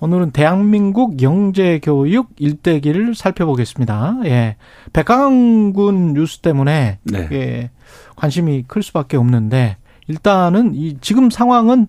오늘은 대한민국 영재교육 일대기를 살펴보겠습니다. 예. 백강군 뉴스 때문에 네. 예, 관심이 클 수밖에 없는데 일단은 이 지금 상황은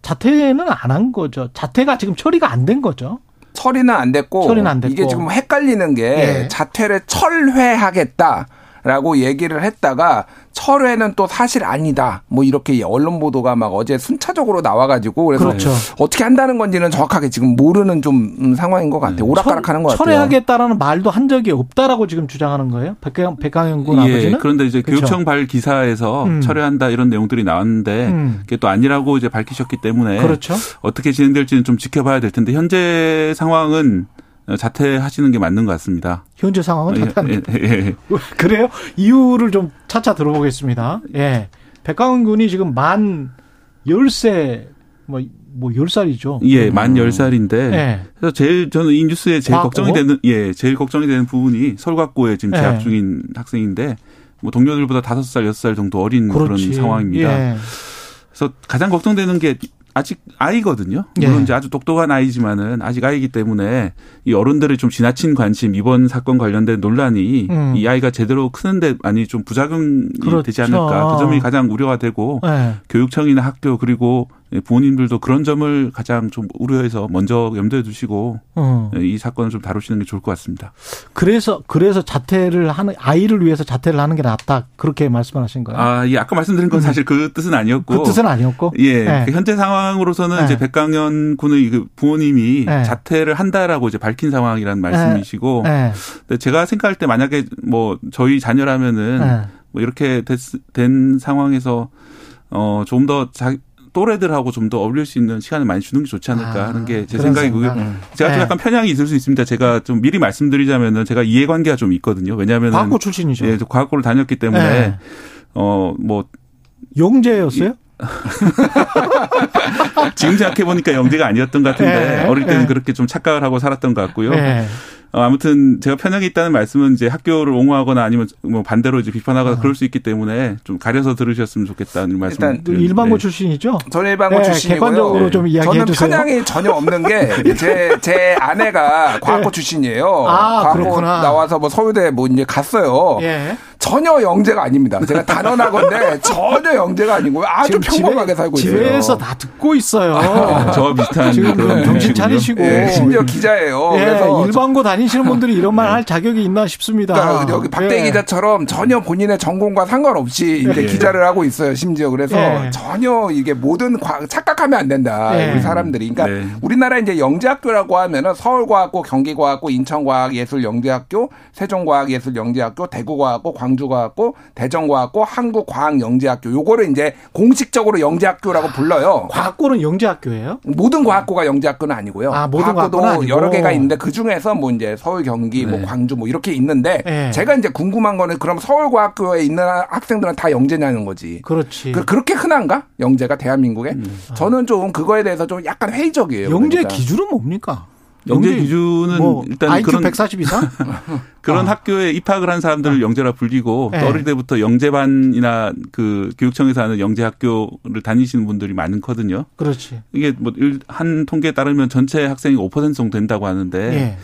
자퇴는 안 한 거죠. 자퇴가 지금 처리가 안 된 거죠. 처리는 안 됐고, 처리는 안 됐고. 이게 지금 헷갈리는 게 예. 자퇴를 철회하겠다라고 얘기를 했다가 철회는 또 사실 아니다. 뭐 이렇게 언론 보도가 막 어제 순차적으로 나와가지고 그래서 그렇죠. 어떻게 한다는 건지는 정확하게 지금 모르는 좀 음, 상황인 것 같아요. 오락가락하는 것 같아요. 철회하겠다는 말도 한 적이 없다라고 지금 주장하는 거예요. 백강, 백강현 군 예, 아버지는. 그런데 이제 그렇죠. 교육청 발 기사에서 음. 철회한다 이런 내용들이 나왔는데 음. 그게 또 아니라고 이제 밝히셨기 때문에 그렇죠. 어떻게 진행될지는 좀 지켜봐야 될 텐데 현재 상황은 자퇴하시는 게 맞는 것 같습니다. 현재 상황은 예, 자퇴한 예, 예. 그래요? 이유를 좀 차차 들어보겠습니다. 예. 백강훈 군이 지금 만 10세, 뭐, 뭐 10살이죠. 예, 만 10살인데 예. 그래서 제일 저는 이 뉴스에 제일 과학고? 걱정이 되는 예, 제일 걱정이 되는 부분이 서울과고에 지금 재학 예. 중인 학생인데 뭐 동료들보다 5살, 6살 정도 어린 그런 그렇지. 상황입니다. 예. 그래서 가장 걱정되는 게 아직 아이거든요. 물론 예. 이제 아주 똑똑한 아이지만은 아직 아이기 때문에 이 어른들의 좀 지나친 관심 이번 사건 관련된 논란이 음. 이 아이가 제대로 크는데 많이 좀 부작용이 그렇죠. 되지 않을까 그 점이 가장 우려가 되고 예. 교육청이나 학교 그리고 부모님들도 그런 점을 가장 좀 우려해서 먼저 염두에 두시고 어. 이 사건을 좀 다루시는 게 좋을 것 같습니다. 그래서, 그래서 자퇴를 하는, 아이를 위해서 자퇴를 하는 게 낫다. 그렇게 말씀을 하신 거예요. 아, 예, 아까 말씀드린 건 사실 그 뜻은 아니었고 그 뜻은 아니었고. 예, 예. 그 현재 상황으로서는 예. 이제 백강현 군의 그 부모님이 예. 자퇴를 한다라고 이제 밝힌 상황이라는 말씀이시고, 예. 제가 생각할 때 만약에 뭐 저희 자녀라면은 예. 뭐 이렇게 됐, 된 상황에서 어 좀 더 자, 또래들하고 좀 더 어울릴 수 있는 시간을 많이 주는 게 좋지 않을까 아, 하는 게 제 생각이고요. 생각. 제가 좀 예. 약간 편향이 있을 수 있습니다. 제가 좀 미리 말씀드리자면은 제가 이해관계가 좀 있거든요. 왜냐하면 과학고 출신이죠. 예, 저 과학고를 다녔기 때문에 예. 어뭐 용재였어요? 지금 생각해 보니까 영재가 아니었던 것 같은데 예, 어릴 때는 예. 그렇게 좀 착각을 하고 살았던 것 같고요. 예. 어, 아무튼 제가 편향이 있다는 말씀은 이제 학교를 옹호하거나 아니면 뭐 반대로 이제 비판하거나 그럴 수 있기 때문에 좀 가려서 들으셨으면 좋겠다는 말씀. 일단 그 일반고 출신이죠? 전 일반고 네, 출신이고요. 객관적으로 좀 이야기해 저는 주세요. 편향이 전혀 없는 게 제제 아내가 과학고 출신이에요. 아, 과학고 그렇구나. 나와서 뭐 서울대 뭐 이제 갔어요. 예. 전혀 영재가 아닙니다. 제가 단언하건데 전혀 영재가 아니고요. 아주 평범하게 집에- 살고 있어요. 집에서 다 듣고 있어요. 저와 비슷한 지금 정신. 차리시고. 예, 심지어 기자예요. 예, 그래서 일반고 다니시는 분들이 이런 말 할 자격이 있나 싶습니다. 그러니까 여기 박대 예. 기자처럼 전혀 본인의 전공과 상관없이 이제 예. 기자를 하고 있어요. 심지어 그래서 예. 전혀 이게 모든 과, 착각하면 안 된다. 예. 우리 사람들이. 그러니까 네. 우리나라 이제 영재학교라고 하면은 서울과학고, 경기과학고, 인천과학예술영재학교, 세종과학예술영재학교, 대구과학고, 광 주과학고, 대전과학고, 한국과학영재학교. 요거를 이제 공식적으로 영재학교라고 불러요. 과학고는 영재학교예요? 모든 과학고가 영재학교는 아니고요. 아, 모든 과학고도. 여러 개가 있는데 그 중에서 뭐 이제 서울, 경기, 뭐 네. 광주 뭐 이렇게 있는데 네. 제가 이제 궁금한 거는 그럼 서울과학교에 있는 학생들은 다 영재냐는 거지. 그렇지. 그, 그렇게 흔한가? 영재가 대한민국에? 저는 좀 그거에 대해서 좀 약간 회의적이에요. 영재 그러니까. 기준은 뭡니까? 영재 기준은 뭐 일단 IQ 그런 140 이상? 그런 아. 학교에 입학을 한 사람들을 영재라 불리고 네. 또 어릴 때부터 영재반이나 그 교육청에서 하는 영재 학교를 다니시는 분들이 많거든요. 그렇지. 이게 뭐 한 통계에 따르면 전체 학생이 5% 정도 된다고 하는데 예.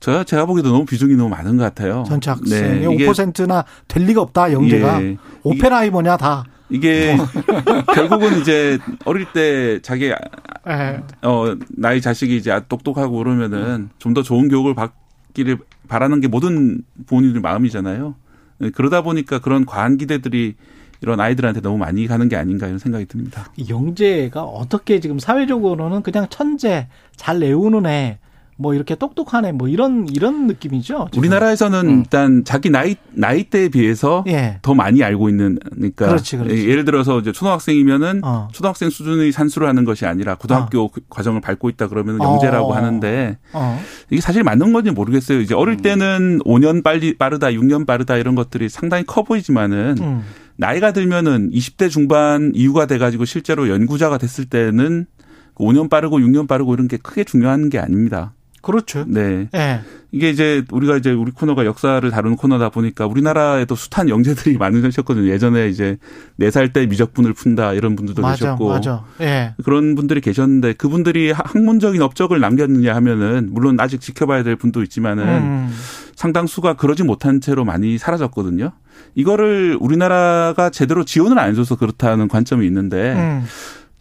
저 제가 보기에도 너무 비중이 너무 많은 것 같아요. 전체 학생의 네, 이게 5%나 될 리가 없다, 영재가. 예. 오페라이머냐, 다. 이게 결국은 이제 어릴 때 자기 예. 어 나이 자식이 이제 똑똑하고 그러면은 좀 더 좋은 교육을 받기를 바라는 게 모든 부모님들 마음이잖아요. 네, 그러다 보니까 그런 과한 기대들이 이런 아이들한테 너무 많이 가는 게 아닌가 이런 생각이 듭니다. 영재가 어떻게 지금 사회적으로는 그냥 천재, 잘 외우는 애, 뭐 이렇게 똑똑하네 뭐 이런 이런 느낌이죠. 지금. 우리나라에서는 음. 일단 자기 나이 나이대에 비해서 예. 더 많이 알고 있는 그러니까 그렇지, 그렇지. 예를 들어서 이제 초등학생이면은 어. 초등학생 수준의 산수를 하는 것이 아니라 고등학교 그 과정을 밟고 있다 그러면 어. 영재라고 하는데 어. 이게 사실 맞는 건지 모르겠어요. 이제 어릴 때는 5년 빨리 빠르다, 6년 빠르다 이런 것들이 상당히 커 보이지만은 음. 나이가 들면은 20대 중반 이후가 돼 가지고 실제로 연구자가 됐을 때는 5년 빠르고 6년 빠르고 이런 게 크게 중요한 게 아닙니다. 그렇죠. 네. 예. 이게 이제 우리가 이제 우리 코너가 역사를 다루는 코너다 보니까 우리나라에도 숫한 영재들이 많으셨거든요. 예전에 이제 4살 때 미적분을 푼다 이런 분들도 맞아, 계셨고. 맞아. 예. 그런 분들이 계셨는데 그분들이 하- 학문적인 업적을 남겼느냐 하면은 물론 아직 지켜봐야 될 분도 있지만은 음. 상당수가 그러지 못한 채로 많이 사라졌거든요. 이거를 우리나라가 제대로 지원을 안 해줘서 그렇다는 관점이 있는데 음.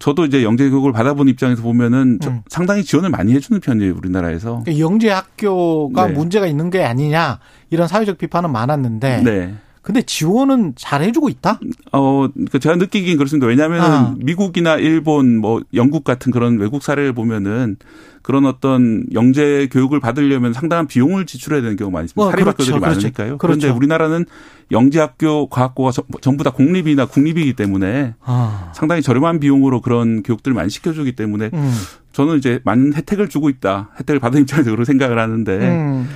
저도 이제 영재 교육을 받아본 입장에서 보면은 저- 음. 상당히 지원을 많이 해주는 편이에요 우리나라에서. 영재 학교가 네. 문제가 있는 게 아니냐 이런 사회적 비판은 많았는데 네. 근데 지원은 잘 해주고 있다? 어, 그 제가 느끼긴 그렇습니다. 왜냐하면 아. 미국이나 일본, 뭐 영국 같은 그런 외국 사례를 보면은 그런 어떤 영재 교육을 받으려면 상당한 비용을 지출해야 되는 경우가 많이 있습니다. 어, 사립학교들이 그렇죠, 그렇죠. 많으니까요. 그렇죠. 그런데 우리나라는 영재학교, 과학고가 전- 전부 다 공립이나 국립이기 때문에 아. 상당히 저렴한 비용으로 그런 교육들을 많이 시켜주기 때문에 음. 저는 이제 많은 혜택을 주고 있다. 혜택을 받은 입장에서 그렇게 생각을 하는데 음.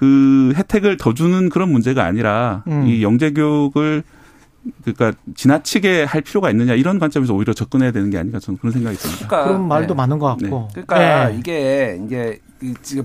그 혜택을 더 주는 그런 문제가 아니라 음. 이 영재 교육을 그러니까 지나치게 할 필요가 있느냐 이런 관점에서 오히려 접근해야 되는 게 아닌가 저는 그런 생각이 듭니다. 그러니까 그런 말도 네. 많은 것 같고. 그러니까 예. 이게 이제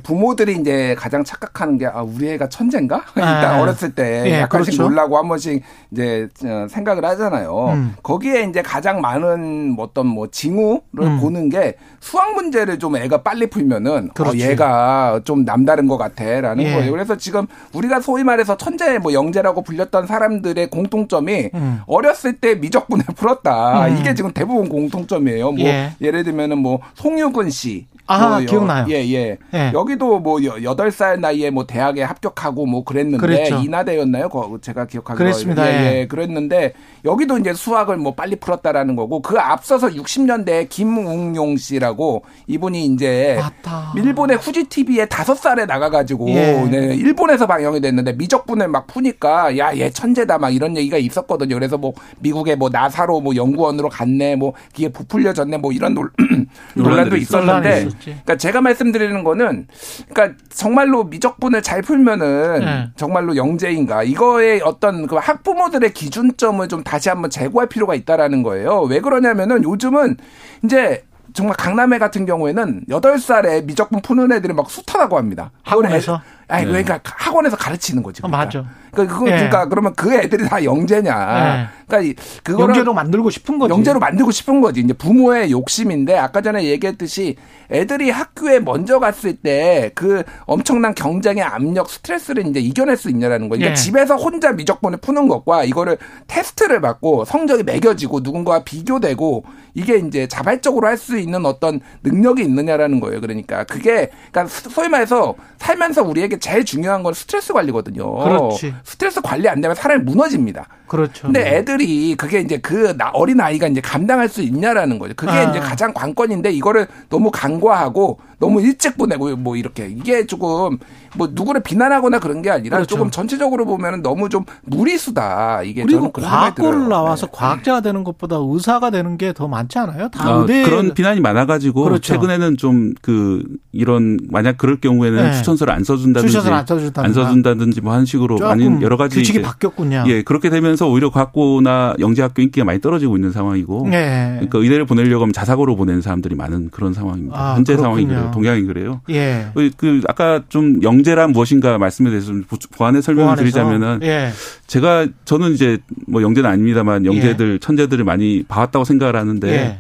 부모들이 이제 가장 착각하는 게 아 우리 애가 천재인가? 일단 예. 어렸을 때 예, 약간씩 그렇죠. 놀라고 한 번씩 이제 어, 생각을 하잖아요. 음. 거기에 이제 가장 많은 뭐 어떤 뭐 징후를 음. 보는 게 수학 문제를 좀 애가 빨리 풀면은 어, 그렇지. 얘가 좀 남다른 것 같아 라는 예. 거예요. 그래서 지금 우리가 소위 말해서 천재 뭐 영재라고 불렸던 사람들의 공통점이 음. 어렸을 때 미적분을 풀었다. 음. 이게 지금 대부분 공통점이에요. 뭐 예. 예를 들면은 뭐 송유근 씨. 아, 뭐 여- 기억나요. 예, 예. 예. 여기도 뭐 여- 여덟 살 나이에 뭐 대학에 합격하고 뭐 그랬는데 그랬죠. 인하대였나요? 거 제가 기억하기로 그랬습니다. 예, 예. 예. 그랬는데 여기도 이제 수학을 뭐 빨리 풀었다라는 거고 그 앞서서 60년대에 김웅용 씨라고 이분이 이제 맞다. 일본의 후지 TV에 다섯 살에 나가 가지고 예. 네, 일본에서 방영이 됐는데 미적분을 막 푸니까 야 얘 천재다 막 이런 얘기가 있었거든요. 그래서 뭐 미국의 뭐 나사로 뭐 연구원으로 갔네 뭐 이게 부풀려졌네 뭐 이런 논, 논란도 있었는데 그러니까 제가 말씀드리는 거는 그러니까 정말로 미적분을 잘 풀면은 네. 정말로 영재인가 이거의 어떤 그 학부모들의 기준점을 좀 다시 한번 재고할 필요가 있다라는 거예요. 왜 그러냐면은 요즘은 이제 정말 강남에 같은 경우에는 8살에 미적분 푸는 애들이 막 숱하다고 합니다. 학원에서? 애- 아니, 네. 그러니까 학원에서 가르치는 거지. 어, 그러니까. 맞아. 그러니까 그거 예. 그러니까 그러면 그 애들이 다 영재냐. 네. 그러니까 이- 그거를 영재로 만들고 싶은 거지. 영재로 만들고 싶은 거지. 이제 부모의 욕심인데 아까 전에 얘기했듯이 애들이 학교에 먼저 갔을 때 그 엄청난 경쟁의 압력, 스트레스를 이제 이겨낼 수 있냐라는 거예요. 그러니까 예. 집에서 혼자 미적분을 푸는 것과 이거를 테스트를 받고 성적이 매겨지고 누군가와 비교되고 이게 이제 자발적으로 할 수 있는 어떤 능력이 있느냐라는 거예요. 그러니까 그게 그러니까 소위 말해서 살면서 우리에게 제일 중요한 건 스트레스 관리거든요. 그렇지. 스트레스 관리 안 되면 사람이 무너집니다. 그렇죠. 근데 애들이 그게 이제 그 나- 어린 아이가 이제 감당할 수 있냐라는 거죠. 그게 아. 이제 가장 관건인데 이거를 너무 간과하고 너무 일찍 보내고 뭐 이렇게 이게 조금 뭐 누구를 비난하거나 그런 게 아니라 그렇죠. 조금 전체적으로 보면은 너무 좀 무리수다. 이게 그리고 저는 그런 생각이 과학고를. 나와서 네. 과학자가 되는 것보다 의사가 되는 게 더 많지 않아요? 다 어, 의대 그런 비난이 많아가지고 그렇죠. 최근에는 좀 그 이런 만약 그럴 경우에는 네. 추천 서를 안 써준다든지 안. 안 써준다든지 뭐한 식으로 많은 여러 가지 규칙이 바뀌었군요. 예 그렇게 되면서 오히려 과학고나 영재학교 인기가 많이 떨어지고 있는 상황이고 예. 그러니까 의대를 보내려고 하면 자사고로 보내는 사람들이 많은 그런 상황입니다. 아, 현재 그렇군요. 상황이 그래요. 동양이 그래요. 예. 그, 그 아까 좀 영재란 무엇인가 말씀에 대해서 좀 보- 보완해 설명을 보완해서. 드리자면은 예. 제가 저는 이제 뭐 영재는 아닙니다만 영재들 천재들을 많이 봐왔다고 생각을 하는데 예.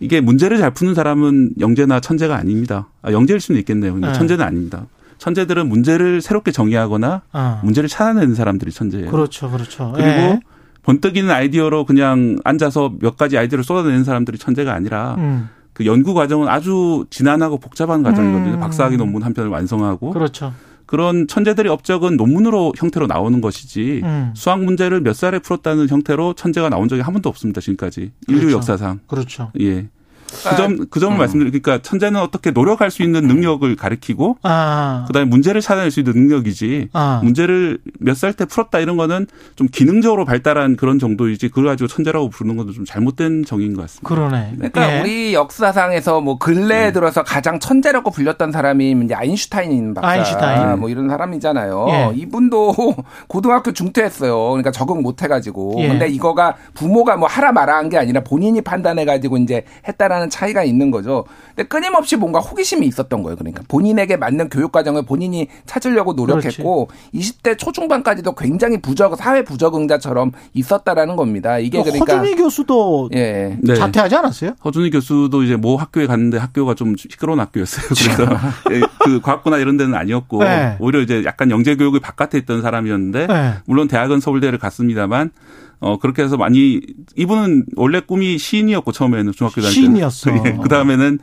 이게 문제를 잘 푸는 사람은 영재나 천재가 아닙니다. 아, 영재일 수는 있겠네요. 근데 네. 천재는 아닙니다. 천재들은 문제를 새롭게 정의하거나 어. 문제를 찾아내는 사람들이 천재예요. 그렇죠, 그렇죠. 그리고 예. 번뜩이는 아이디어로 그냥 앉아서 몇 가지 아이디어를 쏟아내는 사람들이 천재가 아니라 음. 그 연구 과정은 아주 진한하고 복잡한 과정이거든요. 음. 박사학위 논문 한 편을 완성하고 그렇죠. 그런 천재들의 업적은 논문으로 형태로 나오는 것이지 음. 수학 문제를 몇 살에 풀었다는 형태로 천재가 나온 적이 한 번도 없습니다. 지금까지 인류 그렇죠. 역사상. 그렇죠. 예. 그 점, 그 점을 말씀드리니까 천재는 어떻게 노력할 수 있는 능력을 가리키고 아. 그 다음에 문제를 찾아낼 수 있는 능력이지 아. 문제를 몇 살 때 풀었다 이런 거는 좀 기능적으로 발달한 그런 정도이지 그걸 가지고 천재라고 부르는 것도 좀 잘못된 정의인 것 같습니다. 그러네. 그러니까 예. 우리 역사상에서 뭐 근래에 들어서 가장 천재라고 불렸던 사람이 이제 아인슈타인 박사 아인슈타인. 뭐 이런 사람이잖아요. 예. 이분도 고등학교 중퇴했어요. 그러니까 적응 못 해가지고. 예. 근데 이거가 부모가 뭐 하라 마라 한 게 아니라 본인이 판단해가지고 이제 했다라는 차이가 있는 거죠. 근데 끊임없이 뭔가 호기심이 있었던 거예요. 그러니까 본인에게 맞는 교육 과정을 본인이 찾으려고 노력했고 20대 초중반까지도 굉장히 부적 사회 부적응자처럼 있었다라는 겁니다. 이게 그러니까 허준희 교수도 예. 네. 자퇴하지 않았어요? 허준희 교수도 이제 모 학교에 갔는데 학교가 좀 시끄러운 학교였어요. 그래서 예, 그 과학고나 이런 데는 아니었고 네. 오히려 이제 약간 영재 교육을 바깥에 있던 사람이었는데 네. 물론 대학은 서울대를 갔습니다만 어 그렇게 해서 많이 이분은 원래 꿈이 시인이었고 처음에는 중학교 다닐 때 시인이었어. 그 다음에는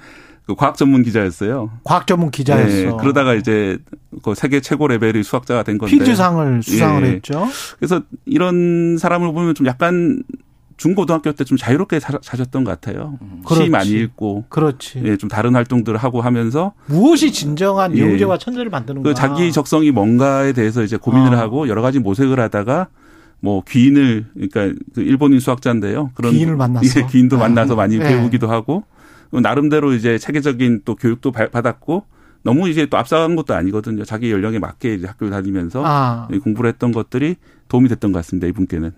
그 과학 전문 기자였어요. 과학 전문 기자였어. 예, 그러다가 이제 그 세계 최고 레벨의 수학자가 된 건데. 필즈상을 수상을 예. 했죠. 그래서 이런 사람을 보면 좀 약간 중고등학교 때 좀 자유롭게 사- 사셨던 것 같아요. 그렇지. 시 많이 읽고 그렇지. 예, 좀 다른 활동들을 하고 하면서 무엇이 진정한 예. 영재와 천재를 만드는가? 그 자기 적성이 뭔가에 대해서 이제 고민을 아. 하고 여러 가지 모색을 하다가 뭐 귀인을 그러니까 그 일본인 수학자인데요. 그런 귀인을 만났어? 예, 귀인도 만나서 많이 예. 배우기도 하고 나름대로 이제 체계적인 또 교육도 바- 받았고 너무 이제 또 앞서간 것도 아니거든요. 자기 연령에 맞게 이제 학교를 다니면서 아, 이 공부를 했던 것들이 도움이 됐던 것 같습니다. 이분께는.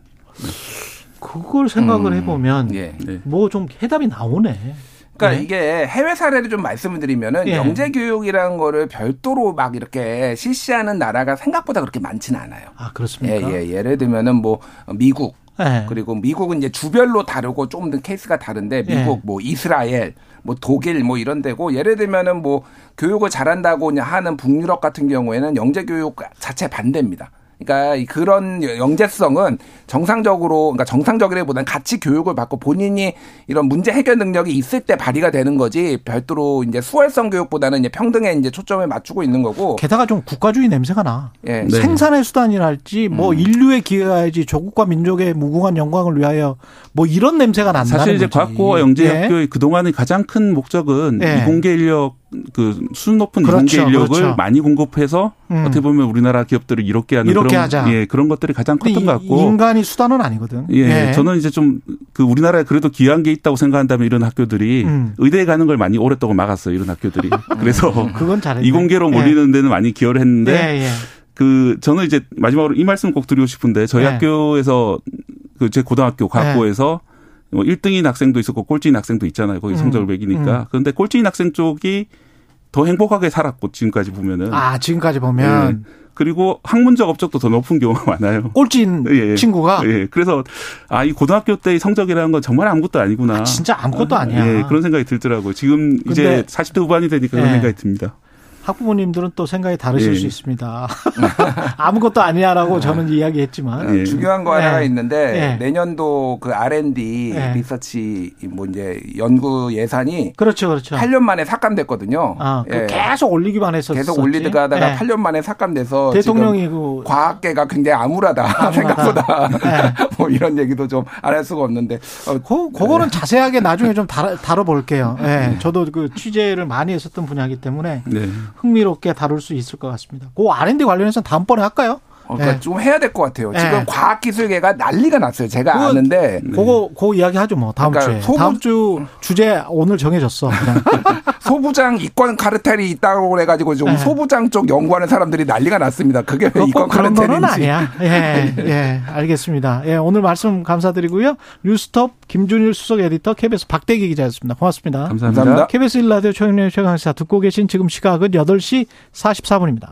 그걸 생각을 음, 해보면 예. 네. 뭐좀 해답이 나오네. 그러니까 네. 이게 해외 사례를 좀 말씀을 드리면은 예. 영재 교육이라는 거를 별도로 막 이렇게 실시하는 나라가 생각보다 그렇게 많지는 않아요. 아 예, 그렇습니까? 예. 예를 들면은 뭐 미국 예. 그리고 미국은 이제 주별로 다르고 좀더 케이스가 다른데 미국 예. 뭐 이스라엘 뭐 독일 뭐 이런 데고 예를 들면은 뭐 교육을 잘한다고 하는 북유럽 같은 경우에는 영재 교육 자체 반대입니다. 그러니까 이 그런 영재성은 정상적으로 그러니까 정상적이라기보다는 같이 교육을 받고 본인이 이런 문제 해결 능력이 있을 때 발휘가 되는 거지 별도로 이제 수월성 교육보다는 이제 평등에 이제 초점을 맞추고 있는 거고 게다가 좀 국가주의 냄새가 나. 예. 네. 생산의 수단이랄지 뭐 음. 인류에 기여해야지 조국과 민족의 무궁한 영광을 위하여 뭐 이런 냄새가 난다는 사실 이제 거지. 과학고와 영재학교의 예. 그동안의 가장 큰 목적은 예. 이공계 인력 그 수준 높은 그렇죠, 이공계 인력을 그렇죠. 많이 공급해서 음. 어떻게 보면 우리나라 기업들을 이롭게 하는 이롭게 그런 하자. 예, 그런 것들이 가장 컸던 것 이- 같고 인간이 수단은 아니거든. 예, 저는 이제 좀 그 우리나라에 그래도 귀한 게 있다고 생각한다면 이런 학교들이 음. 의대에 가는 걸 많이 오랫동안 막았어요. 이런 학교들이. 그래서 그건 잘했네. 이공계로 예. 몰리는 데는 많이 기여를 했는데 예, 예. 그 저는 이제 마지막으로 이 말씀 꼭 드리고 싶은데 저희 네. 학교에서 그 제 고등학교 과학고에서 뭐 1등인 학생도 있었고 꼴찌인 학생도 있잖아요. 거기 음, 성적을 매기니까. 음. 그런데 꼴찌인 학생 쪽이 더 행복하게 살았고 지금까지 보면은. 아 지금까지 보면 예. 그리고 학문적 업적도 더 높은 경우가 많아요. 꼴찌인 예. 친구가 예. 그래서 아 이 고등학교 때의 성적이라는 건 정말 아무것도 아니구나. 아, 진짜 아무것도 아니야. 예, 그런 생각이 들더라고요. 지금 이제 40대 후반이 되니까 그런 예. 생각이 듭니다. 학부모님들은 또 생각이 다르실 예. 수 있습니다. 아무것도 아니야라고 저는 이야기했지만 예. 중요한 거 하나가 예. 있는데 예. 내년도 그 R&D 예. 리서치 뭐 이제 연구 예산이 그렇죠, 그렇죠. 8년 만에 삭감됐거든요. 아, 그 예. 계속 올리기만 했었지. 계속 올리다가 하다가 예. 8년 만에 삭감돼서 대통령이 그 과학계가 굉장히 암울하다, 생각보다 예. 뭐 이런 얘기도 좀 안 할 수가 없는데 어, 그, 그거는 자세하게 나중에 좀 다뤄, 다뤄볼게요. 예. 저도 그 취재를 많이 했었던 분야이기 때문에 네. 흥미롭게 다룰 수 있을 것 같습니다. 그 R&D 관련해서는 다음번에 할까요? 어, 그러니까 예. 좀 해야 될 것 같아요. 예. 지금 과학기술계가 난리가 났어요. 제가 그건- 아는데 그거, 그거 이야기 하죠, 뭐. 다음 그러니까 주에. 소문- 다음 주 주제 오늘 정해졌어. 그냥. 소부장 이권 카르텔이 있다고 그래가지고 좀 예. 소부장 쪽 연구하는 사람들이 난리가 났습니다. 그게 왜꼭 이권 카르텔인지. 아니야. 예, 예, 알겠습니다. 예, 오늘 말씀 감사드리고요. 뉴스톱 김준일 수석 에디터 KBS 박대기 기자였습니다. 고맙습니다. 감사합니다. 감사합니다. KBS 1라디오 최영래 최강시사 듣고 계신 지금 시각은 8시 44분입니다.